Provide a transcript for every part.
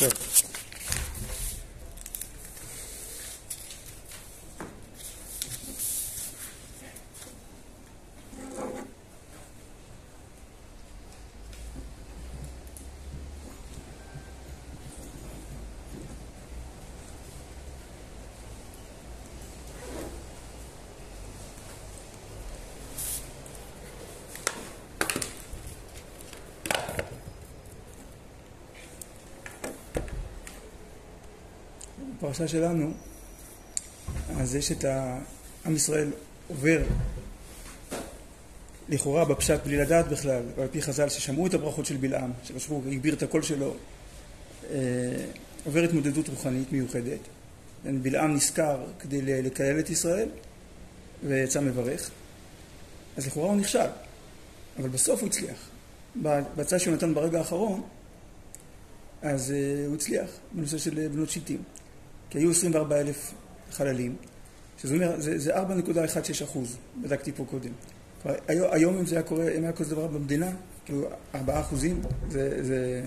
טוב. בפרשה שלנו, אז יש את ה... עם ישראל עובר לכאורה בפשט בלי לדעת בכלל, או על פי חז"ל ששמעו את הברכות של בלעם, שחשבו והגביר את הקול שלו, אה, עובר התמודדות רוחנית מיוחדת. בלעם נזכר כדי לקלל את ישראל ויצא מברך. אז לכאורה הוא נכשל, אבל בסוף הוא הצליח. בהצעה שהוא נתן ברגע האחרון, אז uh, הוא הצליח בנושא של בנות שיטים. כי היו 24 אלף חללים, שזה אומר, זה, זה 4.16 אחוז, בדקתי פה קודם. היום, היום אם זה היה קורה, אם היה כזה דבר במדינה, כאילו 4 אחוזים, זה, זה,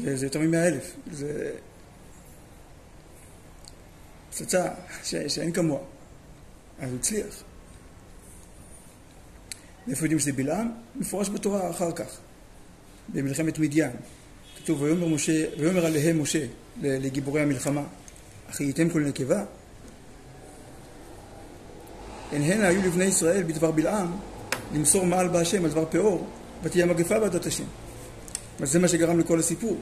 זה, זה יותר מ-100 אלף. זה פצצה שאין כמוה. אז הוא הצליח. מאיפה יודעים שזה בלעם? מפורש בתורה אחר כך, במלחמת מדיין. כתוב, ויאמר עליהם משה לגיבורי המלחמה, אחי ייתם כל נקבה? הן הנה היו לבני ישראל בדבר בלעם למסור מעל בהשם על דבר פאור, ותהיה מגפה בעדת השם. אז זה מה שגרם לכל הסיפור.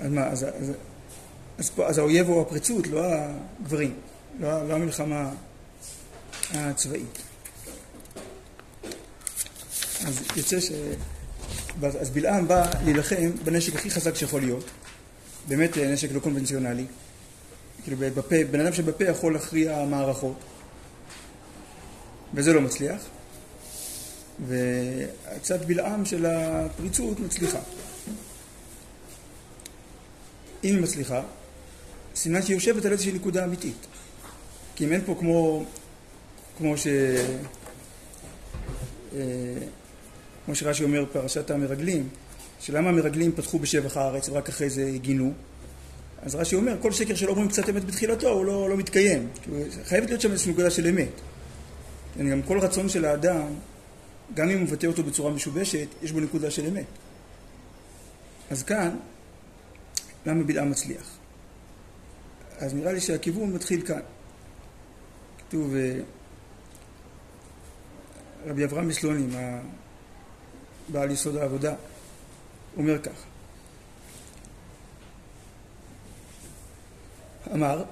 אז מה, אז, אז, אז, פה, אז האויב הוא הפריצות, לא הגברים, לא, לא המלחמה הצבאית. אז יוצא ש... אז בלעם בא להילחם בנשק הכי חזק שיכול להיות, באמת אה, נשק לא קונבנציונלי, כאילו בפה, בן אדם שבפה יכול להכריע מערכות, וזה לא מצליח, והצד בלעם של הפריצות מצליחה. אם היא מצליחה, סימן שהיא יושבת על איזושהי נקודה אמיתית. כי אם אין פה כמו, כמו ש... אה, כמו שרש"י אומר פרשת המרגלים, שלמה המרגלים פתחו בשבח הארץ ורק אחרי זה גינו, אז רש"י אומר, כל שקר שלא אומרים קצת אמת בתחילתו, הוא לא, לא מתקיים. כאילו, חייבת להיות שם איזושהי נקודה של אמת. כן, גם כל רצון של האדם, גם אם הוא מבטא אותו בצורה משובשת, יש בו נקודה של אמת. אז כאן, למה בלעם מצליח? אז נראה לי שהכיוון מתחיל כאן. כתוב, אה, רבי אברהם מסלונים, בעל יסוד העבודה, אומר כך: אמר,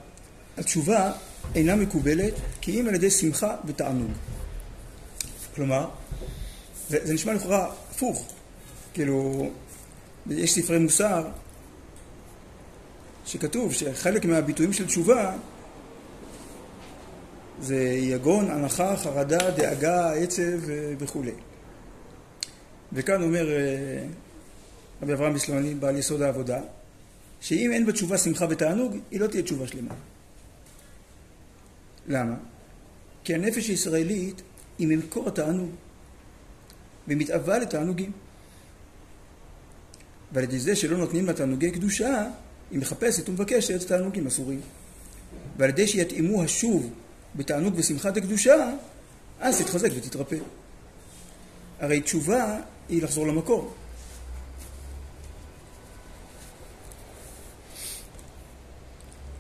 התשובה אינה מקובלת כי אם על ידי שמחה ותענוג. כלומר, זה, זה נשמע לכאורה הפוך. כאילו, יש ספרי מוסר שכתוב שחלק מהביטויים של תשובה זה יגון, הנחה, חרדה, דאגה, עצב וכולי. וכאן אומר אה, רבי אברהם בסלוני, בעל יסוד העבודה, שאם אין בתשובה שמחה ותענוג, היא לא תהיה תשובה שלמה. למה? כי הנפש הישראלית היא ממקור התענוג, ומתאווה לתענוגים. ועל ידי זה שלא נותנים לה תענוגי קדושה, היא מחפשת ומבקשת תענוגים אסורים. ועל ידי שיתאימו השוב בתענוג ושמחת הקדושה, אז תתחזק ותתרפא. הרי תשובה היא לחזור למקור.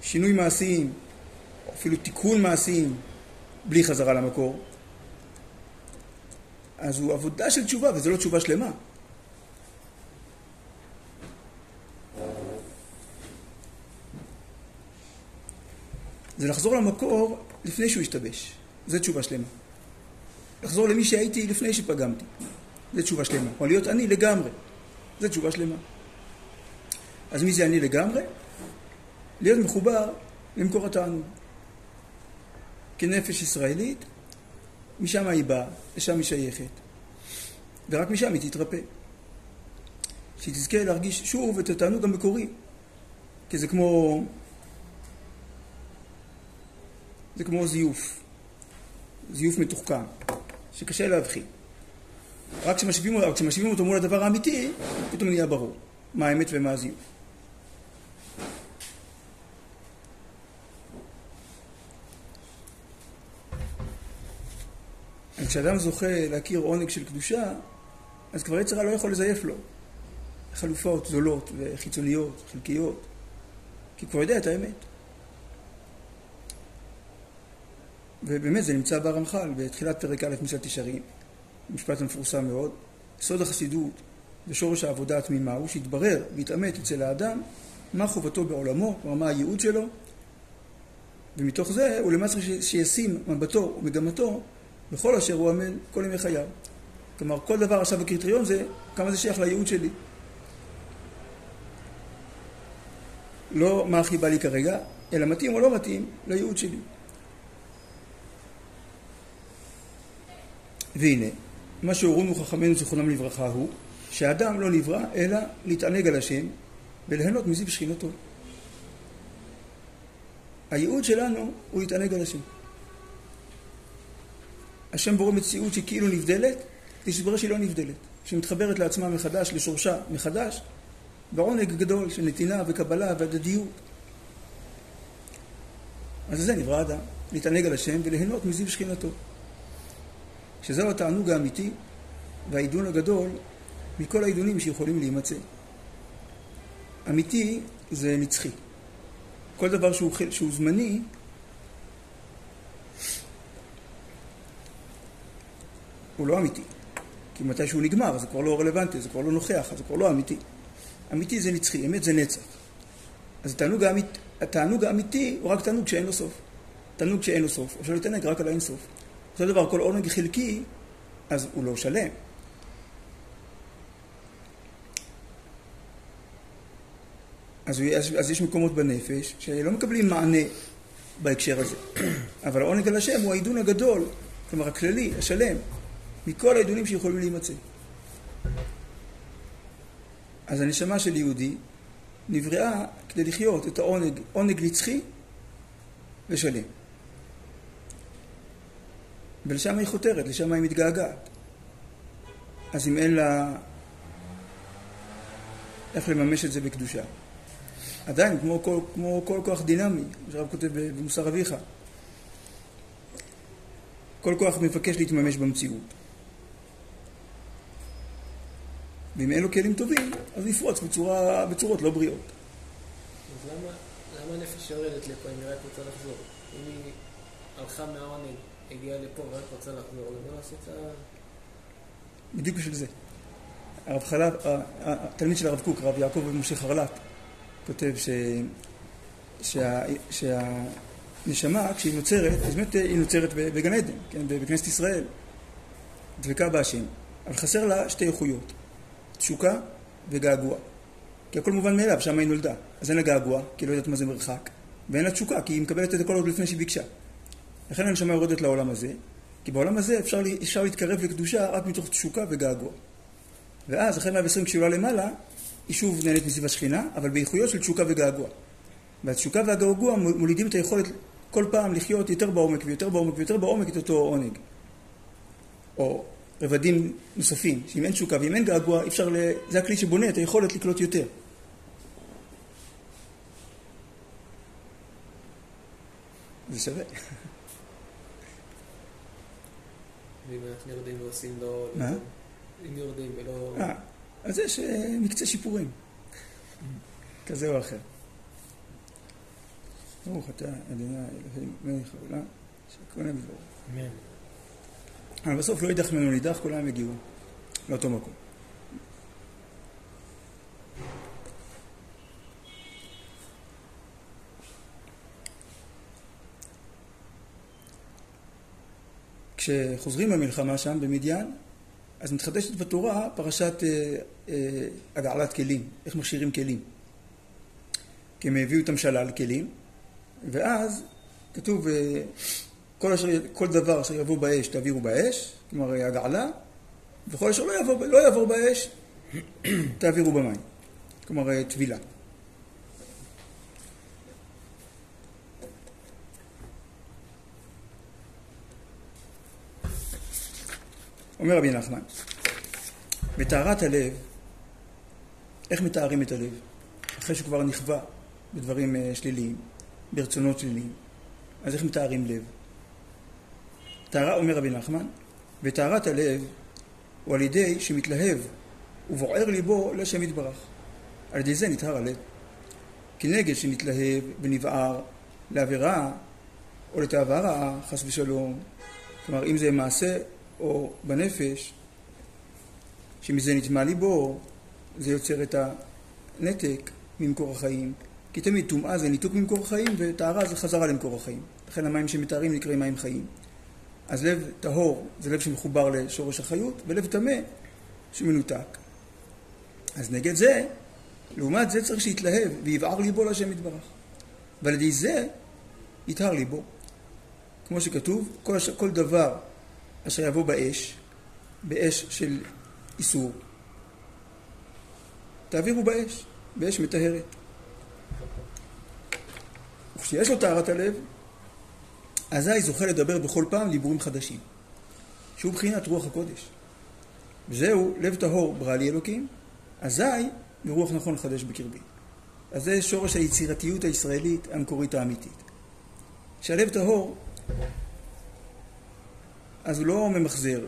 שינוי מעשיים, אפילו תיקון מעשיים, בלי חזרה למקור, אז הוא עבודה של תשובה, וזו לא תשובה שלמה. זה לחזור למקור לפני שהוא השתבש. זו תשובה שלמה. לחזור למי שהייתי לפני שפגמתי. זו תשובה שלמה. או להיות אני לגמרי. זו תשובה שלמה. אז מי זה אני לגמרי? להיות מחובר למקור התענוג. כנפש ישראלית, משם היא באה, לשם היא שייכת. ורק משם היא תתרפא. שהיא תזכה להרגיש שוב את התענוג המקורי. כי זה כמו... זה כמו זיוף. זיוף מתוחכם, שקשה להבחין. רק כשמשווים, אותו מול הדבר האמיתי, פתאום נהיה ברור מה האמת ומה הזיוף. כשאדם זוכה להכיר עונג של קדושה, אז כבר יצרה לא יכול לזייף לו. חלופות זולות וחיצוניות, חלקיות, כי כבר יודע את האמת. ובאמת זה נמצא ברמח"ל בתחילת פרק א' מסלט ישרים, משפט המפורסם מאוד. סוד החסידות ושורש העבודה התמימה הוא שהתברר והתעמת אצל האדם מה חובתו בעולמו, כלומר מה הייעוד שלו, ומתוך זה הוא למעשה שישים מבטו ומגמתו בכל אשר הוא עמל כל ימי חייו. כלומר, כל דבר עכשיו בקריטריון זה כמה זה שייך לייעוד שלי. לא מה הכי בא לי כרגע, אלא מתאים או לא מתאים לייעוד שלי. והנה, מה שהורונו חכמינו זיכרונם לברכה הוא שהאדם לא נברא אלא להתענג על השם וליהנות מזיו שכינתו. הייעוד שלנו הוא להתענג על השם. השם בורא מציאות שהיא כאילו נבדלת, כדי שתברר שהיא לא נבדלת, שמתחברת לעצמה מחדש, לשורשה מחדש, בעונג גדול של נתינה וקבלה והדדיות. אז זה נברא אדם, להתענג על השם וליהנות מזיו שכינתו. שזהו התענוג האמיתי והעידון הגדול מכל העידונים שיכולים להימצא. אמיתי זה נצחי. כל דבר שהוא, שהוא זמני, הוא לא אמיתי. כי מתי שהוא נגמר, זה כבר לא רלוונטי, זה כבר לא נוכח, זה כבר לא אמיתי. אמיתי זה נצחי, אמת זה נצח. אז התענוג, האמית, התענוג האמיתי הוא רק תענוג שאין לו סוף. תענוג שאין לו סוף, אפשר להתענג רק על האין סוף. אותו דבר, כל עונג חלקי, אז הוא לא שלם. אז, אז, אז יש מקומות בנפש שלא מקבלים מענה בהקשר הזה. אבל העונג על השם הוא העידון הגדול, כלומר הכללי, השלם, מכל העידונים שיכולים להימצא. אז הנשמה של יהודי נבראה כדי לחיות את העונג, עונג נצחי ושלם. ולשם היא חותרת, לשם היא מתגעגעת. אז אם אין לה איך לממש את זה בקדושה. עדיין, כמו כל, כמו כל כוח דינמי, שהרב כותב במוסר אביך, כל כוח מבקש להתממש במציאות. ואם אין לו כלים טובים, אז יפרוץ בצורה, בצורות לא בריאות. אז למה, למה הנפש יורדת לפה אם היא רק רוצה לחזור? אם היא הלכה מהעונג, ה... בדיוק בשביל זה. הרב חלב, התלמיד של הרב קוק, הרב יעקב משה חרל"פ, כותב ש... שה... שהנשמה, כשהיא נוצרת, אז באמת היא נוצרת בגן עדן, כן, בכנסת ישראל, דבקה בהשם, אבל חסר לה שתי איכויות. תשוקה וגעגוע. כי הכל מובן מאליו, שם היא נולדה. אז אין לה געגוע, כי היא לא יודעת מה זה מרחק, ואין לה תשוקה, כי היא מקבלת את הכל עוד לפני שהיא ביקשה. לכן הנשמה יורדת לעולם הזה, כי בעולם הזה אפשר, אפשר להתקרב לקדושה רק מתוך תשוקה וגעגוע. ואז, אחרי 120 כשהיא עולה למעלה, היא שוב נהנית מסביב השכינה, אבל באיכויות של תשוקה וגעגוע. והתשוקה והגעגוע מולידים את היכולת כל פעם לחיות יותר בעומק ויותר בעומק ויותר בעומק את אותו עונג. או רבדים נוספים, שאם אין תשוקה ואם אין געגוע, אפשר ל... זה הכלי שבונה את היכולת לקלוט יותר. זה שווה. ואם אנחנו יורדים ועושים לא... מה? אם יורדים ולא... אה, אז יש אה, מקצה שיפורים, כזה או אחר. ברוך אתה, אדוני אלוהים מלך העולם, שכל נביא אמן. אבל בסוף לא יידח ממנו נידח, כולם יגיעו לאותו מקום. כשחוזרים מהמלחמה שם במדיין, אז מתחדשת בתורה פרשת אה, אה, הגעלת כלים, איך מכשירים כלים. כי הם הביאו את המשלה לכלים, ואז כתוב אה, כל, אשר, כל דבר אשר יבוא באש תעבירו באש, כלומר הגעלה, וכל אשר לא יעבור, לא באש תעבירו במים, כלומר טבילה. אומר רבי נחמן, בטהרת הלב, איך מתארים את הלב? אחרי שהוא כבר נכווה בדברים אה, שליליים, ברצונות שליליים. אז איך מתארים לב? טהרה, אומר רבי נחמן, וטהרת הלב הוא על ידי שמתלהב ובוער ליבו לשם יתברך. על ידי זה נטהר הלב. כנגד שנתלהב ונבער לעבירה או לתאווה רעה, חס ושלום, כלומר אם זה מעשה או בנפש, שמזה נטמע ליבו, זה יוצר את הנתק ממקור החיים. כי תמיד טומאה זה ניתוק ממקור החיים וטהרה זה חזרה למקור החיים. לכן המים שמתארים נקראים מים חיים. אז לב טהור זה לב שמחובר לשורש החיות, ולב טמא שמנותק. אז נגד זה, לעומת זה צריך שיתלהב ויבער ליבו להשם יתברך. ועל ידי זה יטהר ליבו. כמו שכתוב, כל, כל דבר אשר יבוא באש, באש של איסור, תעבירו באש, באש מטהרת. וכשיש לו טהרת הלב, אזי זוכה לדבר בכל פעם דיבורים חדשים, שהוא בחינת רוח הקודש. וזהו לב טהור ברא לי אלוקים, אזי מרוח נכון לחדש בקרבי. אז זה שורש היצירתיות הישראלית המקורית האמיתית. כשהלב טהור, אז הוא לא ממחזר,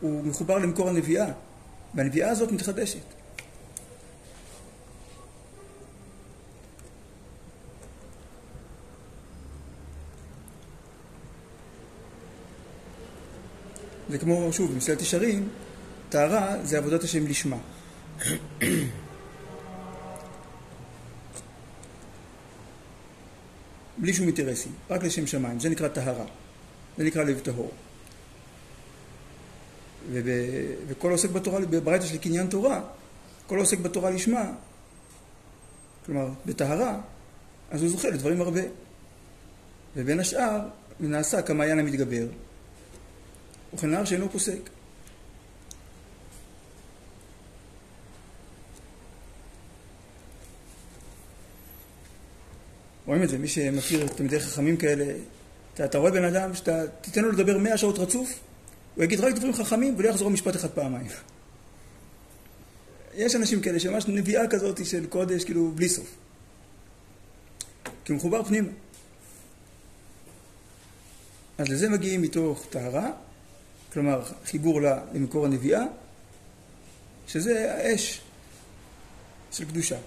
הוא מחובר למקור הנביאה, והנביאה הזאת מתחדשת. זה כמו, שוב, במסילת ישרים, טהרה זה עבודת השם לשמה. בלי שום אינטרסים, רק לשם שמיים, זה נקרא טהרה, זה נקרא לב טהור. וב... וכל העוסק בתורה, בברייתא של קניין תורה, כל העוסק בתורה לשמה, כלומר בטהרה, אז הוא זוכה לדברים הרבה. ובין השאר, נעשה כמעיין המתגבר, וכנער שאינו פוסק. רואים את זה, מי שמכיר תלמידי חכמים כאלה, אתה, אתה רואה בן אדם שאתה תיתן לו לדבר מאה שעות רצוף, הוא יגיד רק דברים חכמים ולא יחזור משפט אחד פעמיים. יש אנשים כאלה שממש נביאה כזאת של קודש, כאילו, בלי סוף. כי הוא מחובר פנימה. אז לזה מגיעים מתוך טהרה, כלומר חיבור למקור הנביאה, שזה האש של קדושה.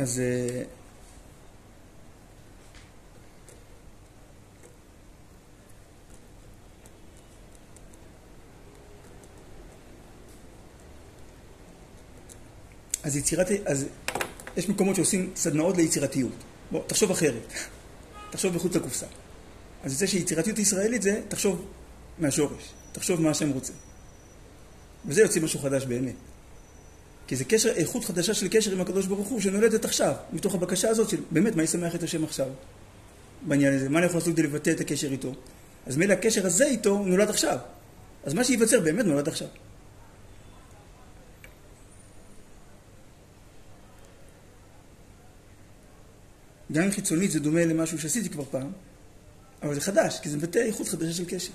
אז אה, אז יצירת, אז יש מקומות שעושים סדנאות ליצירתיות. בוא, תחשוב אחרת. תחשוב מחוץ לקופסה. אז זה שיצירתיות ישראלית זה, תחשוב מהשורש. תחשוב מה השם רוצה. וזה יוצא משהו חדש באמת. כי זה קשר, איכות חדשה של קשר עם הקדוש ברוך הוא שנולדת עכשיו, מתוך הבקשה הזאת של באמת מה ישמח את השם עכשיו בעניין הזה, מה אני יכול לעשות כדי לבטא את הקשר איתו. אז מילא הקשר הזה איתו נולד עכשיו. אז מה שייווצר באמת נולד עכשיו. גם אם חיצונית זה דומה למשהו שעשיתי כבר פעם, אבל זה חדש, כי זה מבטא איכות חדשה של קשר.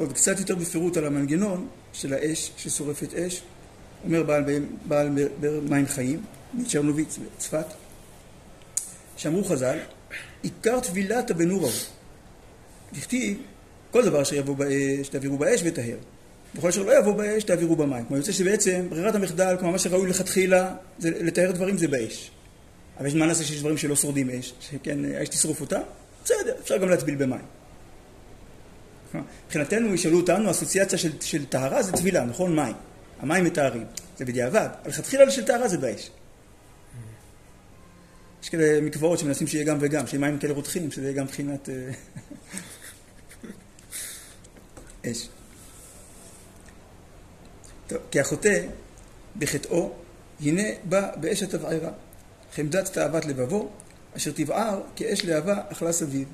עוד קצת יותר בפירוט על המנגנון של האש ששורפת אש, אומר בעל, בעל מים חיים, מצ'רנוביץ בצפת, שאמרו חז"ל, עיקר טבילת הבנור ההוא. דכתיב, כל דבר אשר יבוא באש, תעבירו באש וטהר. וכל אשר לא יבוא באש, תעבירו במים. כלומר, יוצא שבעצם ברירת המחדל, כלומר, מה שראוי לכתחילה, זה לטהר דברים זה באש. אבל יש מה נעשה שיש דברים שלא שורדים אש, שכן, האש תשרוף אותה, בסדר, אפשר גם להטביל במים. מבחינתנו, ישאלו אותנו, אסוציאציה של, של טהרה זה טבילה, נכון? מים. המים מטהרים. זה בדיעבד. אבל לכתחילה של טהרה זה באש. יש כאלה מקוואות שמנסים שיהיה גם וגם, שיהיה מים כאלה רותחים, שזה יהיה גם מבחינת אה, אש. טוב, כי החוטא בחטאו, הנה בא באש התבערה, חמדת תאוות לבבו, אשר תבער כאש להבה אכלה סביב.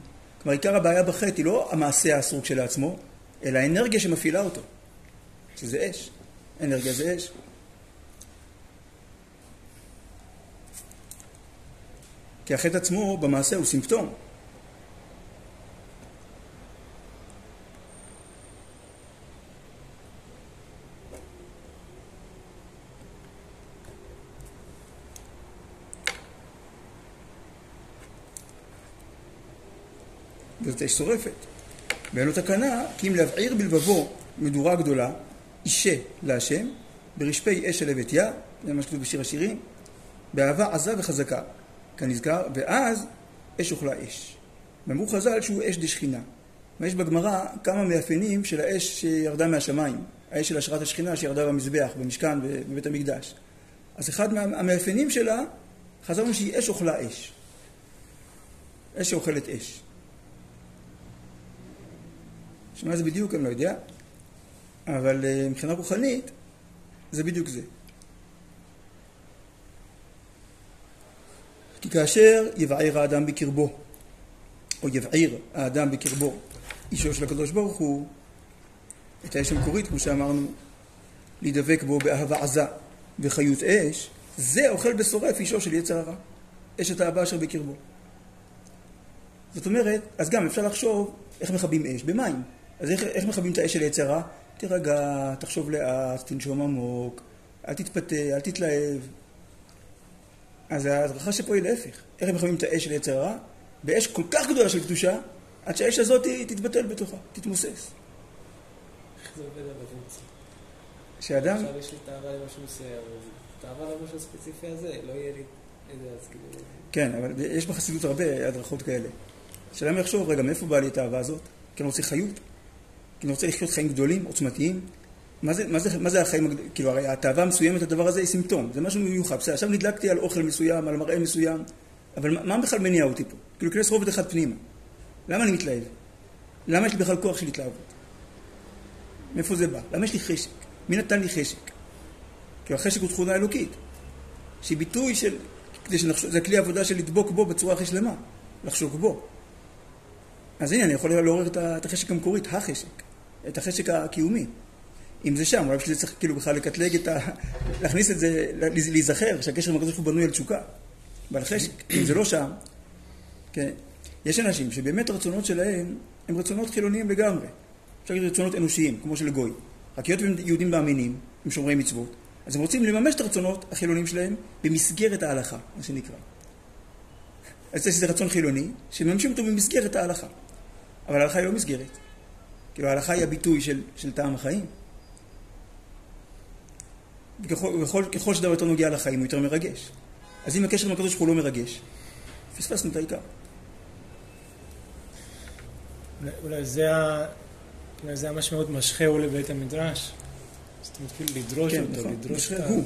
כלומר, עיקר הבעיה בחטא היא לא המעשה האסור כשלעצמו, אלא האנרגיה שמפעילה אותו, שזה אש. אנרגיה זה אש. כי החטא עצמו במעשה הוא סימפטום. וזאת אש שורפת. ואין לו תקנה, כי אם להבעיר בלבבו מדורה גדולה, אישה להשם, ברשפי אש של עבד יה, זה מה שכתוב בשיר השירים, באהבה עזה וחזקה, כנזכר, ואז אש אוכלה אש. ואמרו חז"ל שהוא אש דשכינה. ויש בגמרא כמה מאפיינים של האש שירדה מהשמיים, האש של השראת השכינה שירדה במזבח, במשכן, בבית המקדש. אז אחד מהמאפיינים שלה, חזרנו שהיא אש אוכלה אש. אש שאוכלת אש. שמה זה בדיוק אני לא יודע, אבל אה, מבחינה רוחנית זה בדיוק זה. כי כאשר יבער האדם בקרבו, או יבעיר האדם בקרבו, אישו של הקדוש ברוך הוא, את האש המקורית, כמו שאמרנו, להידבק בו באהבה עזה וחיות אש, זה אוכל בשורף אישו של יצר הרע, אשת האהבה אשר בקרבו. זאת אומרת, אז גם אפשר לחשוב איך מכבים אש במים. אז איך, איך מכבים את האש של יצר רע? תירגע, תחשוב לאט, תנשום עמוק, אל תתפתה, אל תתלהב. אז ההדרכה שפה היא להפך. איך מכבים את האש של יצר רע? באש כל כך גדולה של קדושה, עד שהאש הזאת תתבטל בתוכה, תתמוסס. איך זה עובד אבוצה? שאדם... עכשיו יש לי תאווה למשהו מסוים, תאווה למשהו הספציפי הזה, לא יהיה לי איזה כאילו... כן, אבל יש בחסידות הרבה הדרכות כאלה. שאדם יחשוב, רגע, מאיפה באה לי את האהבה הזאת? כי אני רוצה חיות? כי אני רוצה לחיות חיים גדולים, עוצמתיים. מה זה, מה זה, מה זה החיים, כאילו הרי התאווה המסוימת, הדבר הזה היא סימפטום, זה משהו מיוחד. בסדר, עכשיו נדלקתי על אוכל מסוים, על מראה מסוים, אבל מה, מה בכלל מניע אותי פה? כאילו כנס רובד אחד פנימה. למה אני מתלהב? למה יש לי בכלל כוח של התלהבות? מאיפה זה בא? למה יש לי חשק? מי נתן לי חשק? כי החשק הוא תכונה אלוקית, שהיא ביטוי של, כדי שנחשוב, זה כלי עבודה של לדבוק בו בצורה הכי שלמה, לחשוק בו. אז הנה, אני יכול לעורר את החשק המקורית, החשק. את החשק הקיומי. אם זה שם, אולי בשביל צריך כאילו בכלל לקטלג את ה... להכניס את זה, להיזכר שהקשר עם הקדוש ברוך הוא בנוי על תשוקה ועל חשק. אם זה לא שם, כן. יש אנשים שבאמת הרצונות שלהם הם רצונות חילוניים לגמרי. אפשר להגיד רצונות אנושיים, כמו של גוי. רק היות והם יהודים מאמינים, הם שומרי מצוות, אז הם רוצים לממש את הרצונות החילוניים שלהם במסגרת ההלכה, מה שנקרא. אז יש איזה רצון חילוני, שמממשים אותו במסגרת ההלכה. אבל ההלכה היא לא מסגרת. כאילו ההלכה היא הביטוי של, של טעם החיים. וככל, ככל שדבר יותר נוגע לחיים הוא יותר מרגש. אז אם הקשר עם הקדוש ברוך הוא לא מרגש, פספסנו את העיקר. אולי זה, ה... אולי זה המשמעות משחהו לבית המדרש. אז אתה מתחיל לדרוש כן, אותו, נכון. לדרוש את ה... הוא.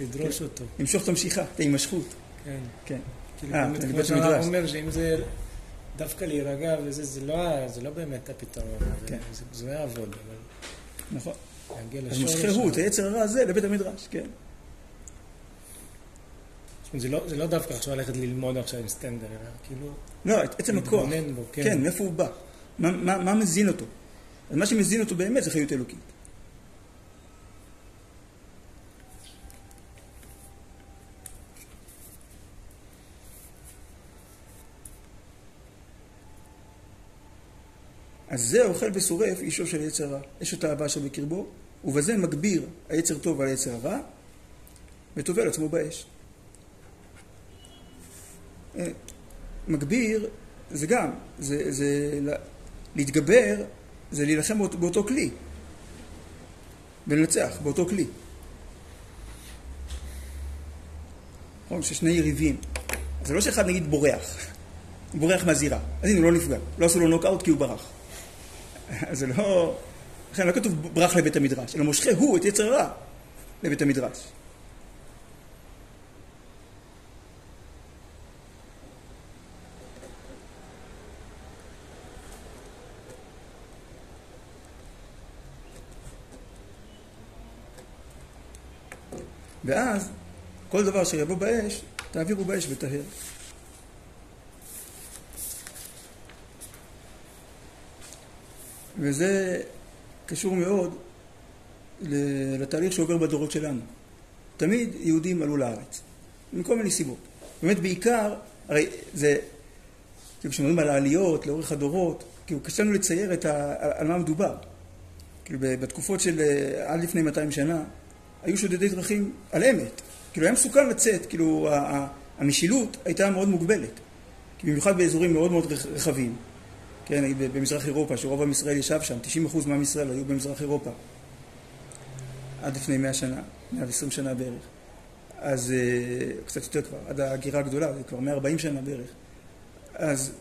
לדרוש כן. אותו. למשוך את המשיכה, את ההימשכות. כן. כן. כאילו, אה, לבית כמו שהרב. אומר, שאם זה דווקא להירגע וזה, זה לא, זה לא באמת הפתרון. כן. זה- זה לא יעבוד, אבל נכון. להגיע אז לשורש. הוא, ה- את היצר הרע הזה לבית המדרש, כן. זה לא- זה לא דווקא עכשיו ללכת ללמוד עכשיו עם סטנדר, אלא כאילו לא, את עצם הכוח. בו, כן. כן, מאיפה הוא בא? מה, מה, מה מזין אותו? אז מה שמזין אותו באמת זה חיות אלוקית. אז זה האוכל ושורף אישו של יצר רע, אשת האהבה אשר בקרבו, ובזה מגביר היצר טוב על היצר הרע, וטובל עצמו באש. אה, מגביר זה גם, זה, זה לה- להתגבר, זה להילחם באותו, באותו כלי, ולנצח באותו כלי. נכון, ששני יריבים. זה לא שאחד נגיד בורח, בורח מהזירה, אז הנה הוא לא נפגע, לא עשו לו נוקאוט כי הוא ברח. זה לא... לכן לא כתוב ברח לבית המדרש, אלא מושכה הוא את יצר הרע לבית המדרש. ואז כל דבר שיבוא באש, תעבירו באש וטהר. וזה קשור מאוד לתהליך שעובר בדורות שלנו. תמיד יהודים עלו לארץ, מכל מיני סיבות. באמת בעיקר, הרי זה, כאילו כשמדברים על העליות לאורך הדורות, כאילו קשה לנו לצייר את ה, על מה מדובר. כאילו בתקופות של עד לפני 200 שנה, היו שודדי דרכים על אמת. כאילו היה מסוכן לצאת, כאילו המשילות הייתה מאוד מוגבלת. במיוחד באזורים מאוד מאוד רחבים. כן, במזרח אירופה, שרוב עם ישראל ישב שם, 90% מעם ישראל היו במזרח אירופה. עד לפני 100 שנה, 120 שנה בערך. אז אה, קצת יותר כבר, עד ההגירה הגדולה, זה כבר 140 שנה בערך. אז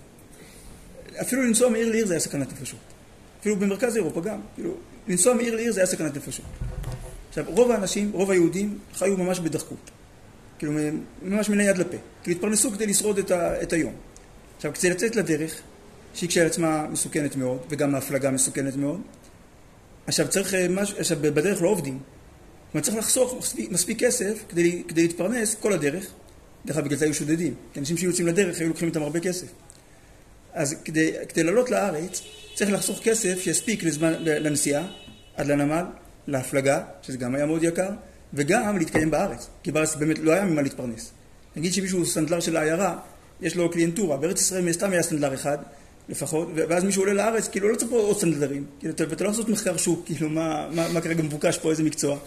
אפילו לנסוע מעיר לעיר זה היה סכנת נפשות. אפילו במרכז אירופה גם, כאילו, לנסוע מעיר לעיר זה היה סכנת נפשות. עכשיו, רוב האנשים, רוב היהודים, חיו ממש בדחקות. כאילו, ממש מן היד לפה. כאילו, התפרנסו כדי לשרוד את, ה, את היום. עכשיו, כדי לצאת לדרך, שהיא כשלעצמה מסוכנת מאוד, וגם ההפלגה מסוכנת מאוד, עכשיו צריך, אה, מש... עכשיו בדרך לא עובדים. זאת אומרת, צריך לחסוך מספיק, מספיק כסף כדי, כדי להתפרנס כל הדרך. דרך אגב, בגלל זה היו שודדים. כי אנשים שהיו יוצאים לדרך היו לוקחים איתם הרבה כסף. אז כדי, כדי לעלות לארץ, צריך לחסוך כסף שיספיק לזמן, לנסיעה, עד לנמל, להפלגה, שזה גם היה מאוד יקר, וגם להתקיים בארץ, כי בארץ באמת לא היה ממה להתפרנס. נגיד שמישהו סנדלר של העיירה, יש לו קליינטורה, בארץ ישראל מן הסתם היה סנדלר אחד, לפחות, ואז מישהו עולה לארץ, כאילו לא צריך פה עוד סנדלרים, כאילו, ואתה לא לעשות מחקר שוק, כאילו מה, מה, מה כרגע מבוקש פה, איזה מקצוע,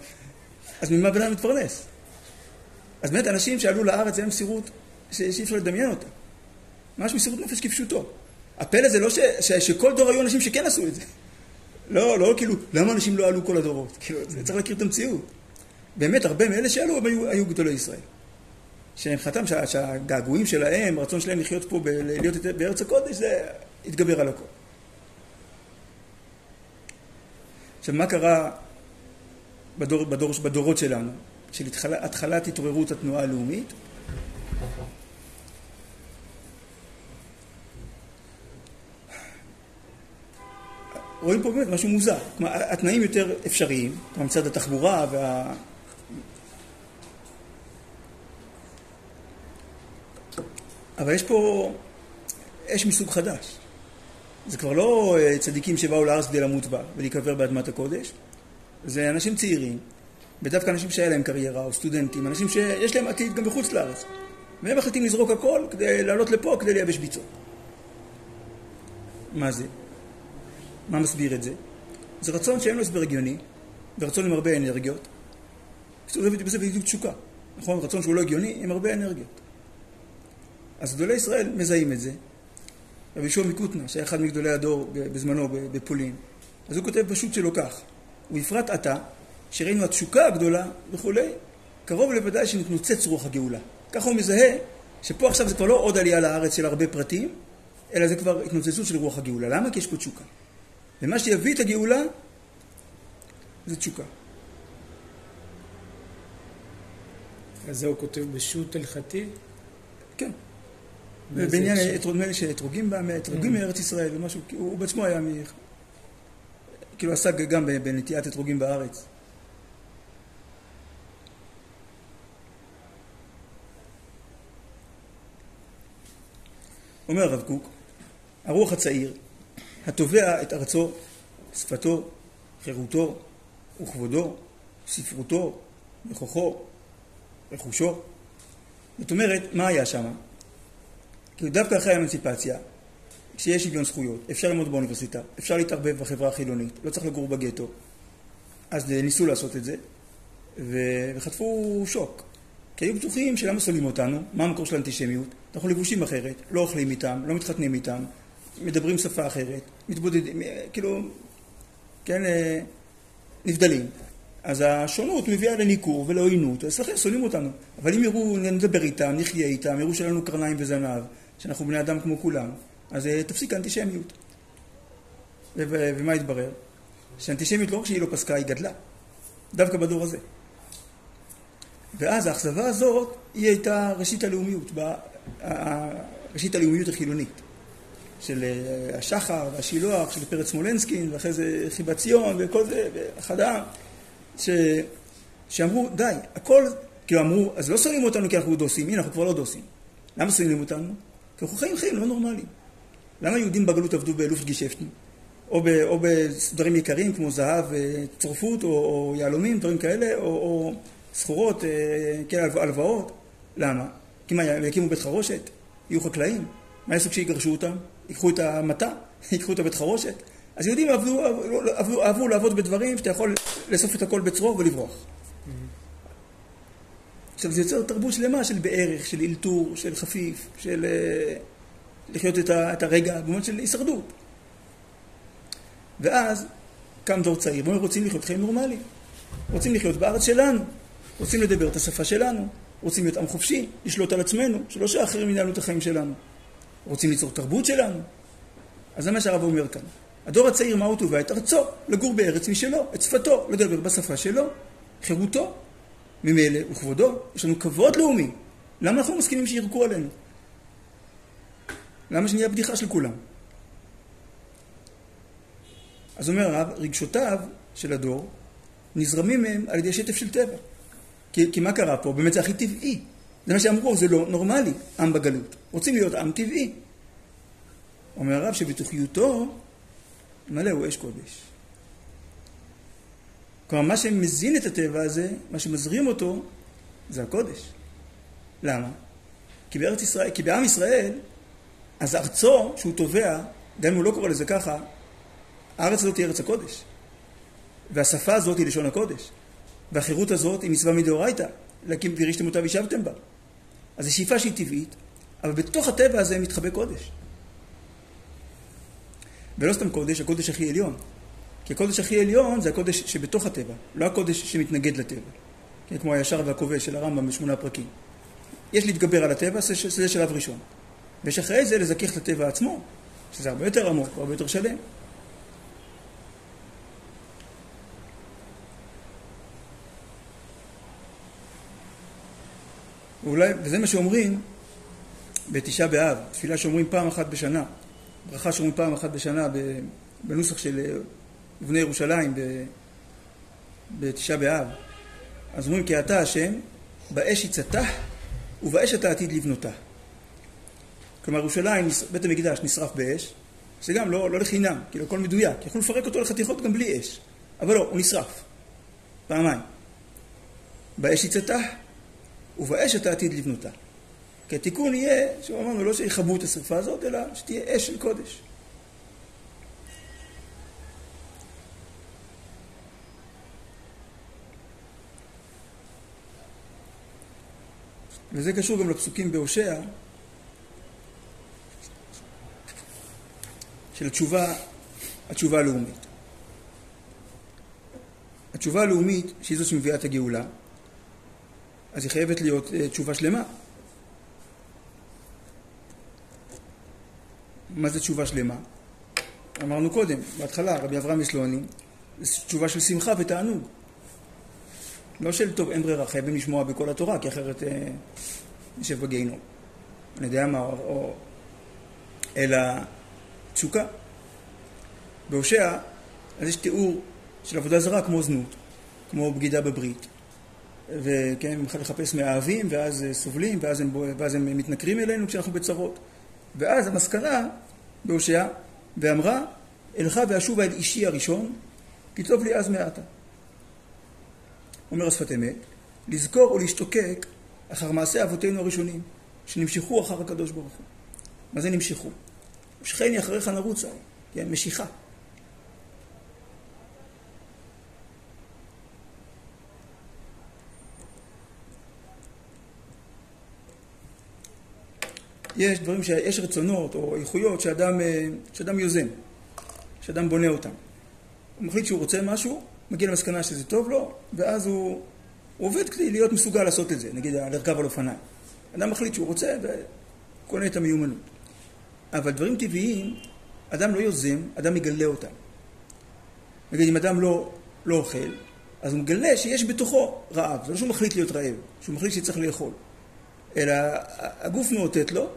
אז ממה בן אדם מתפרנס? אז באמת אנשים שעלו לארץ, היה מסירות שאי אפשר לדמיין אותה. ממש מסירות נפש כפשוטו. הפלא זה לא ש, ש, שכל דור היו אנשים שכן עשו את זה. לא, לא כאילו, למה אנשים לא עלו כל הדורות? כאילו, צריך להכיר את המציאות. באמת, הרבה מאלה שעלו הם היו, היו גדולי ישראל. שמבחינתם שהגעגועים שלהם, הרצון שלהם לחיות פה, להיות בארץ הקודש, זה התגבר על הכל. עכשיו, מה קרה בדור, בדור, בדורות שלנו, של התחלת התעוררות התנועה הלאומית? רואים פה באמת משהו מוזר. כלומר, התנאים יותר אפשריים, כלומר מצד התחבורה וה... אבל יש פה אש מסוג חדש. זה כבר לא אה, צדיקים שבאו לארץ כדי למות בה ולהיקבר באדמת הקודש, זה אנשים צעירים, ודווקא אנשים שהיה להם קריירה, או סטודנטים, אנשים שיש להם עתיד גם בחוץ לארץ. והם מחליטים לזרוק הכל כדי לעלות לפה, כדי לייבש ביצות. מה זה? מה מסביר את זה? זה רצון שאין לו הסבר הגיוני, ורצון עם הרבה אנרגיות. זה בדיוק תשוקה, נכון? רצון שהוא לא הגיוני עם הרבה אנרגיות. אז גדולי ישראל מזהים את זה. רבי יהושע מקוטנה, שהיה אחד מגדולי הדור בזמנו בפולין, אז הוא כותב פשוט שלא כך. ובפרט עתה, שראינו התשוקה הגדולה וכולי, קרוב לוודאי שנתנוצץ רוח הגאולה. ככה הוא מזהה שפה עכשיו זה כבר לא עוד עלייה לארץ של הרבה פרטים, אלא זה כבר התנוצצות של רוח הגאולה. למה? כי יש פה תשוקה. ומה שיביא את הגאולה זה תשוקה. אז זה הוא כותב בשו"ת הלכתי? כן. בעניין, נדמה לי שאתרוגים אתרוגים מארץ ישראל, משהו, הוא בעצמו היה, כאילו עסק גם בנטיית אתרוגים בארץ. אומר הרב קוק, הרוח הצעיר, התובע את ארצו, שפתו, חירותו וכבודו, ספרותו, נכוחו, רכושו. זאת אומרת, מה היה שם? כאילו דווקא אחרי האמנציפציה, כשיש שוויון זכויות, אפשר ללמוד באוניברסיטה, אפשר להתערבב בחברה החילונית, לא צריך לגור בגטו. אז ניסו לעשות את זה, וחטפו שוק. כי היו בטוחים שלמה שונאים אותנו, מה המקור של האנטישמיות, אנחנו לבושים אחרת, לא אוכלים איתם, לא מתחתנים איתם, מדברים שפה אחרת, מתבודדים, כאילו, כן, אה, נבדלים. אז השונות מביאה לניכור ולעוינות, אז לכן שונאים אותנו. אבל אם יראו, נדבר איתם, נחיה איתם, יראו שאין לנו קרניים וזנב, שאנחנו בני אדם כמו כולם, אז אה, תפסיק האנטישמיות. ומה התברר? שהאנטישמיות לא רק שהיא לא פסקה, היא גדלה. דווקא בדור הזה. ואז האכזבה הזאת, היא הייתה ראשית הלאומיות, ראשית הלאומיות החילונית. של אה, השחר והשילוח, של פרץ סמולנסקין, ואחרי זה חיבת ציון וכל זה, ואחד העם, ש... שאמרו, די, הכל, כאילו אמרו, אז לא שונאים אותנו כי אנחנו דוסים, הנה, אנחנו כבר לא דוסים. למה שונאים אותנו? כי אנחנו חיים חיים לא נורמליים. למה יהודים בגלות עבדו באלוף גשפטים? או, ב, או בדברים יקרים כמו זהב, צורפות או, או יהלומים, דברים כאלה, או, או סחורות, כן, הלוואות. למה? כי מה, יקימו בית חרושת? יהיו חקלאים? מה יעשו כשיגרשו אותם? ייקחו את המטע? ייקחו את הבית חרושת? אז יהודים אהבו, לעבוד בדברים שאתה יכול לאסוף את הכל בצרור ולברוח. עכשיו זה יוצר תרבות שלמה של בערך, של אלתור, של חפיף, של uh, לחיות את, ה, את הרגע, במובן של הישרדות. ואז קם דור צעיר, ואומר רוצים לחיות חיים נורמליים. רוצים לחיות בארץ שלנו, רוצים לדבר את השפה שלנו, רוצים להיות עם חופשי, לשלוט על עצמנו, שלא שאחרים ינהלו את החיים שלנו. רוצים ליצור תרבות שלנו. אז זה מה שהרב אומר כאן. הדור הצעיר, מה הוא תובע? את ארצו, לגור בארץ משלו, את שפתו, לדבר בשפה שלו, חירותו. ממילא וכבודו, יש לנו כבוד לאומי. למה אנחנו מסכימים שירקו עלינו? למה שנהיה בדיחה של כולם? אז אומר הרב, רגשותיו של הדור נזרמים מהם על ידי שטף של טבע. כי, כי מה קרה פה? באמת זה הכי טבעי. זה מה שאמרו, זה לא נורמלי, עם בגלות. רוצים להיות עם טבעי. אומר הרב שבתוכיותו מלא הוא אש קודש. כלומר, מה שמזין את הטבע הזה, מה שמזרים אותו, זה הקודש. למה? כי בארץ ישראל, כי בעם ישראל, אז ארצו שהוא תובע, גם אם הוא לא קורא לזה ככה, הארץ הזאת היא ארץ הקודש. והשפה הזאת היא לשון הקודש. והחירות הזאת היא מצווה מדאורייתא, להקים וירישתם אותה וישבתם בה. אז זו שאיפה שהיא טבעית, אבל בתוך הטבע הזה מתחבא קודש. ולא סתם קודש, הקודש הכי עליון. כי הקודש הכי עליון זה הקודש שבתוך הטבע, לא הקודש שמתנגד לטבע. כן, כמו הישר והכובש של הרמב"ם בשמונה פרקים. יש להתגבר על הטבע, זה שלב ראשון. ויש אחרי זה לזכך את הטבע עצמו, שזה הרבה יותר עמוק, הרבה יותר שלם. ואולי, וזה מה שאומרים בתשעה באב, תפילה שאומרים פעם אחת בשנה, ברכה שאומרים פעם אחת בשנה בנוסח של לבני ירושלים בתשעה באב. אז אומרים כי אתה השם, באש יצאתה ובאש אתה עתיד לבנותה. כלומר ירושלים, בית המקדש נשרף באש, זה גם לא, לא לחינם, כאילו הכל מדויק, יכלו לפרק אותו לחתיכות גם בלי אש, אבל לא, הוא נשרף, פעמיים. באש יצאתה ובאש אתה עתיד לבנותה. כי התיקון יהיה, שהוא אמרנו, לא שיכבו את השרפה הזאת, אלא שתהיה אש של קודש. וזה קשור גם לפסוקים בהושע, של התשובה, התשובה הלאומית. התשובה הלאומית, שהיא זו שמביאה את הגאולה, אז היא חייבת להיות אה, תשובה שלמה. מה זה תשובה שלמה? אמרנו קודם, בהתחלה, רבי אברהם מסלוני, זו תשובה של שמחה ותענוג. לא של טוב, אין ברירה, חייבים לשמוע בכל התורה, כי אחרת אה, נשב בגיהינום. אני יודע מה, או, או אלא תשוקה. בהושע, אז יש תיאור של עבודה זרה כמו זנות, כמו בגידה בברית. וכן, הם לחפש מאהבים, ואז סובלים, ואז הם, ואז הם מתנכרים אלינו כשאנחנו בצרות. ואז המסקנה בהושע, ואמרה, אלך ואשובה אל אישי הראשון, כי טוב לי אז מעתה. אומר השפת אמת, לזכור ולהשתוקק אחר מעשי אבותינו הראשונים, שנמשכו אחר הקדוש ברוך הוא. מה זה נמשכו? ושכני אחריך נרוצה, כן, משיכה. יש דברים, יש רצונות או איכויות שאדם, אה, שאדם יוזם, שאדם בונה אותם. הוא מחליט שהוא רוצה משהו, מגיע למסקנה שזה טוב לו, ואז הוא, הוא עובד כדי להיות מסוגל לעשות את זה, נגיד לרכב על אופניים. אדם מחליט שהוא רוצה וקונה את המיומנות. אבל דברים טבעיים, אדם לא יוזם, אדם מגלה אותם. נגיד, אם אדם לא, לא אוכל, אז הוא מגלה שיש בתוכו רעב. זה לא שהוא מחליט להיות רעב, שהוא מחליט שצריך לאכול. אלא הגוף מאותת לו,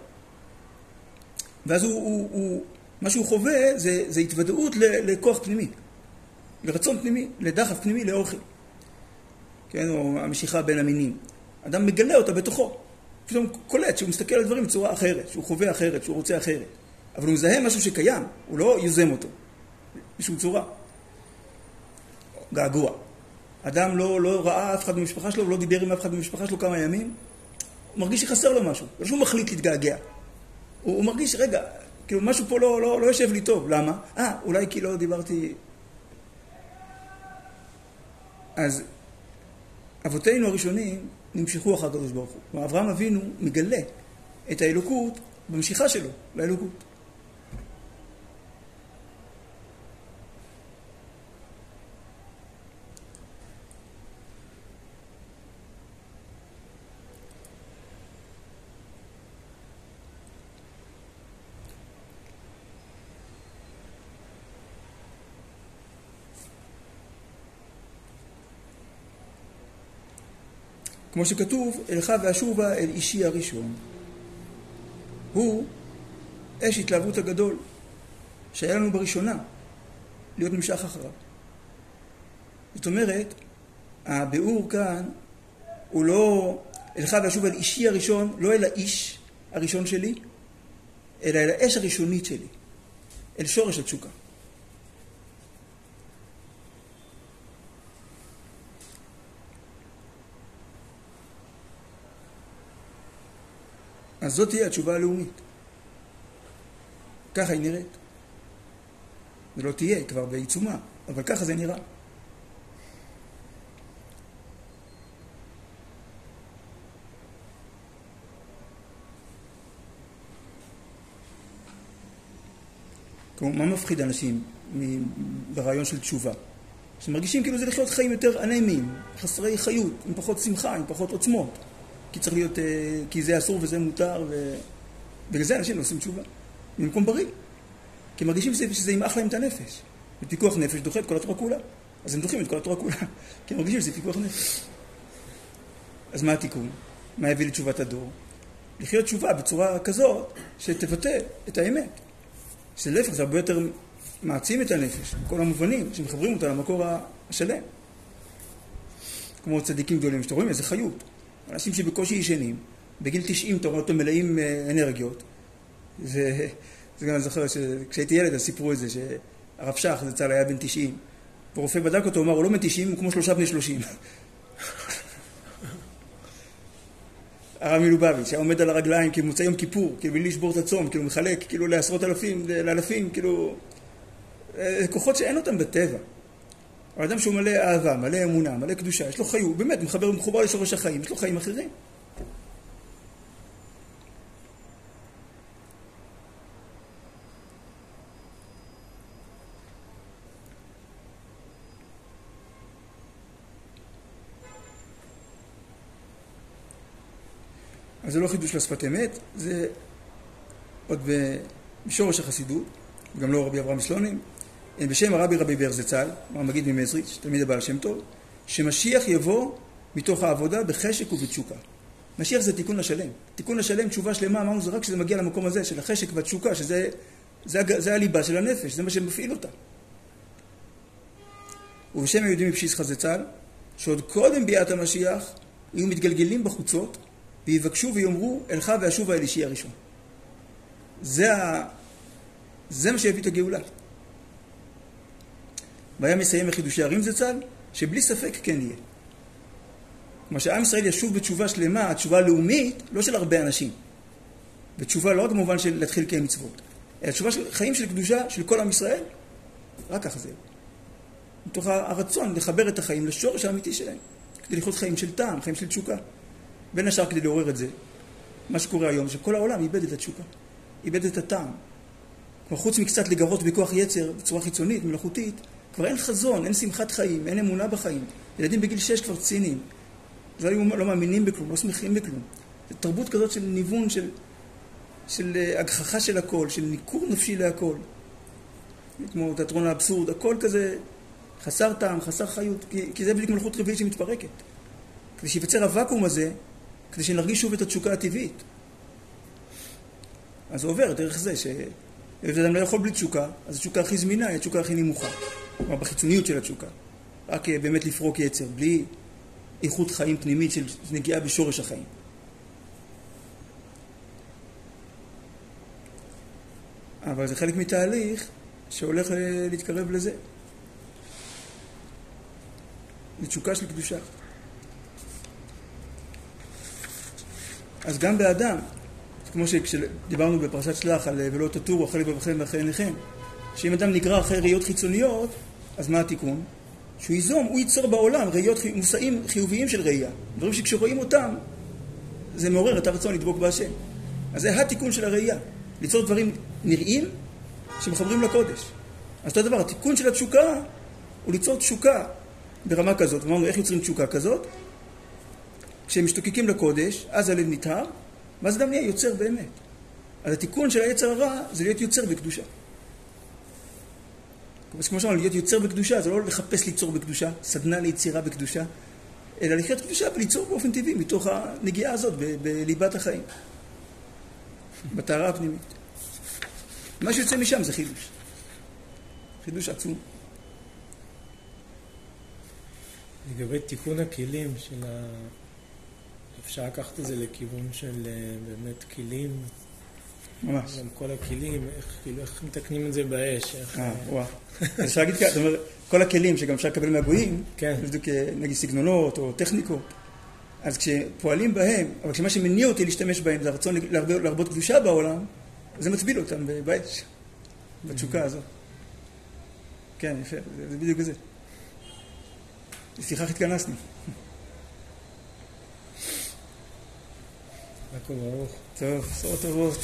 ואז הוא, הוא, הוא, מה שהוא חווה זה, זה התוודעות לכוח פנימי. לרצון פנימי, לדחף פנימי לאוכל. כן, או המשיכה בין המינים. אדם מגלה אותה בתוכו. פתאום קולט שהוא מסתכל על דברים בצורה אחרת, שהוא חווה אחרת, שהוא רוצה אחרת. אבל הוא מזהה משהו שקיים, הוא לא יוזם אותו. בשום צורה. געגוע. אדם לא, לא ראה אף אחד במשפחה שלו, ולא דיבר עם אף אחד במשפחה שלו כמה ימים, הוא מרגיש שחסר לו משהו, לא שהוא מחליט להתגעגע. הוא, הוא מרגיש, רגע, כאילו משהו פה לא, לא, לא יושב לי טוב, למה? אה, אולי כי לא דיברתי... אז אבותינו הראשונים נמשכו אחר הקדוש ברוך הוא. כלומר, אברהם אבינו מגלה את האלוקות במשיכה שלו לאלוקות. כמו שכתוב, אלך ואשובה אל אישי הראשון. הוא אש התלהבות הגדול שהיה לנו בראשונה להיות נמשך אחריו. זאת אומרת, הביאור כאן הוא לא אלך ואשובה אל אישי הראשון, לא אל האיש הראשון שלי, אלא אל האש הראשונית שלי, אל שורש התשוקה. אז זאת תהיה התשובה הלאומית. ככה היא נראית. זה לא תהיה, כבר בעיצומה, אבל ככה זה נראה. מה מפחיד אנשים ברעיון של תשובה? שמרגישים כאילו זה לחיות חיים יותר אנמיים, חסרי חיות, עם פחות שמחה, עם פחות עוצמות. כי צריך להיות, אה, כי זה אסור וזה מותר, ובגלל זה אנשים לא עושים תשובה. ממקום בריא. כי הם מרגישים שזה, שזה ימעך להם את הנפש. ופיקוח נפש דוחה את כל התורה כולה. אז הם דוחים את כל התורה כולה. כי הם מרגישים שזה פיקוח נפש. אז מה התיקון? מה יביא לתשובת הדור? לחיות תשובה בצורה כזאת שתבטא את האמת. שלהפך זה הרבה יותר מעצים את הנפש, בכל המובנים, שמחברים אותה למקור השלם. כמו צדיקים גדולים, שאתם רואים איזה חיות. אנשים שבקושי ישנים, בגיל 90 אתה רואה אותם מלאים אה, אנרגיות. זה, זה גם אני זוכר שכשהייתי ילד אז סיפרו את זה, שהרב שך זצ"ל היה בן 90, ורופא בדק אותו, אמר, הוא לא בן 90, הוא כמו שלושה בני 30. הרב מלובביץ' היה עומד על הרגליים כאילו מוצא יום כיפור, כאילו בלי לשבור את הצום, כאילו מחלק כאילו לעשרות אלפים, לאלפים, כאילו... אה, כוחות שאין אותם בטבע. אבל אדם שהוא מלא אהבה, מלא אמונה, מלא קדושה, יש לו חיות, באמת, מחבר, מחובר לשורש החיים, יש לו חיים אחרים. אז זה לא חידוש לשפת אמת, זה עוד בשורש החסידות, גם לא רבי אברהם סלונים, בשם הרבי רבי באר זצ"ל, המגיד ממזריץ', תלמיד הבעל שם טוב, שמשיח יבוא מתוך העבודה בחשק ובתשוקה. משיח זה תיקון השלם. תיקון השלם, תשובה שלמה, אמרנו זה רק כשזה מגיע למקום הזה של החשק והתשוקה, שזה זה, זה הליבה של הנפש, זה מה שמפעיל אותה. ובשם היהודים מפשיסחא זצ"ל, שעוד קודם ביאת המשיח, יהיו מתגלגלים בחוצות, ויבקשו ויאמרו, אלך ואשובה אל אישי הראשון. זה, ה... זה מה שיביא את הגאולה. והיה מסיים בחידושי ערים זצ"ל, שבלי ספק כן יהיה. כלומר שעם ישראל ישוב בתשובה שלמה, התשובה הלאומית, לא של הרבה אנשים. ותשובה לא רק במובן של להתחיל לקיים מצוות, אלא תשובה של חיים של קדושה של כל עם ישראל, רק ככה זה. מתוך הרצון לחבר את החיים לשורש האמיתי שלהם, כדי לחיות חיים של טעם, חיים של תשוקה. בין השאר כדי לעורר את זה, מה שקורה היום, שכל העולם איבד את התשוקה, איבד את הטעם. כלומר, חוץ מקצת לגרות בכוח יצר בצורה חיצונית, מלאכותית, כבר אין חזון, אין שמחת חיים, אין אמונה בחיים. ילדים בגיל שש כבר ציניים. לא, לא מאמינים בכלום, לא שמחים בכלום. זו תרבות כזאת של ניוון, של, של אה, הגחכה של הכל, של ניכור נפשי להכל. כמו תיאטרון האבסורד, הכל כזה חסר טעם, חסר חיות, כי, כי זה בדיוק מלכות רביעית שמתפרקת. כדי שיווצר הוואקום הזה, כדי שנרגיש שוב את התשוקה הטבעית. אז זה עובר דרך זה, שאדם לא יכול בלי תשוקה, אז התשוקה הכי זמינה היא התשוקה הכי נמוכה. כלומר בחיצוניות של התשוקה. רק אה, באמת לפרוק יצר, בלי איכות חיים פנימית של נגיעה בשורש החיים. אבל זה חלק מתהליך שהולך אה, להתקרב לזה. לתשוקה של קדושה. אז גם באדם, כמו שדיברנו בפרשת שלח על ולא תטורו לבבכם ואחרי עיניכם, שאם אדם נגרר אחרי ראיות חיצוניות, אז מה התיקון? שהוא ייזום, הוא ייצור בעולם ראיות, מושאים חיוביים של ראייה. דברים שכשרואים אותם, זה מעורר את הרצון לדבוק בהשם. אז זה התיקון של הראייה, ליצור דברים נראים שמחברים לקודש. אז אותו דבר, התיקון של התשוקה הוא ליצור תשוקה ברמה כזאת. אמרנו, איך יוצרים תשוקה כזאת? כשהם משתוקקים לקודש, אז הלב נטהר, ואז אדם נהיה יוצר באמת. אז התיקון של היצר הרע זה להיות יוצר בקדושה. כמו שאמרנו, להיות יוצר בקדושה זה לא לחפש ליצור בקדושה, סדנה ליצירה בקדושה, אלא לחיות קדושה וליצור באופן טבעי מתוך הנגיעה הזאת בליבת החיים, בטהרה הפנימית. מה שיוצא משם זה חידוש. חידוש עצום. לגבי תיקון הכלים של ה... אפשר לקחת את זה לכיוון של אה, באמת כלים. ממש. גם כל הכלים, איך, כאילו, איך מתקנים את זה באש. איך... אה, וואו. אז אפשר להגיד ככה, זאת אומרת, כל הכלים שגם אפשר לקבל מהגויים, כן. בדיוק נגיד סגנונות או טכניקות, אז כשפועלים בהם, אבל כשמה שמניע אותי להשתמש בהם זה הרצון להרבות קדושה בעולם, זה מצביל אותם באש, בתשוקה הזאת. כן, יפה, זה בדיוק זה. לפיכך התכנסנו. הכל ברוך. טוב, בשורות טובות.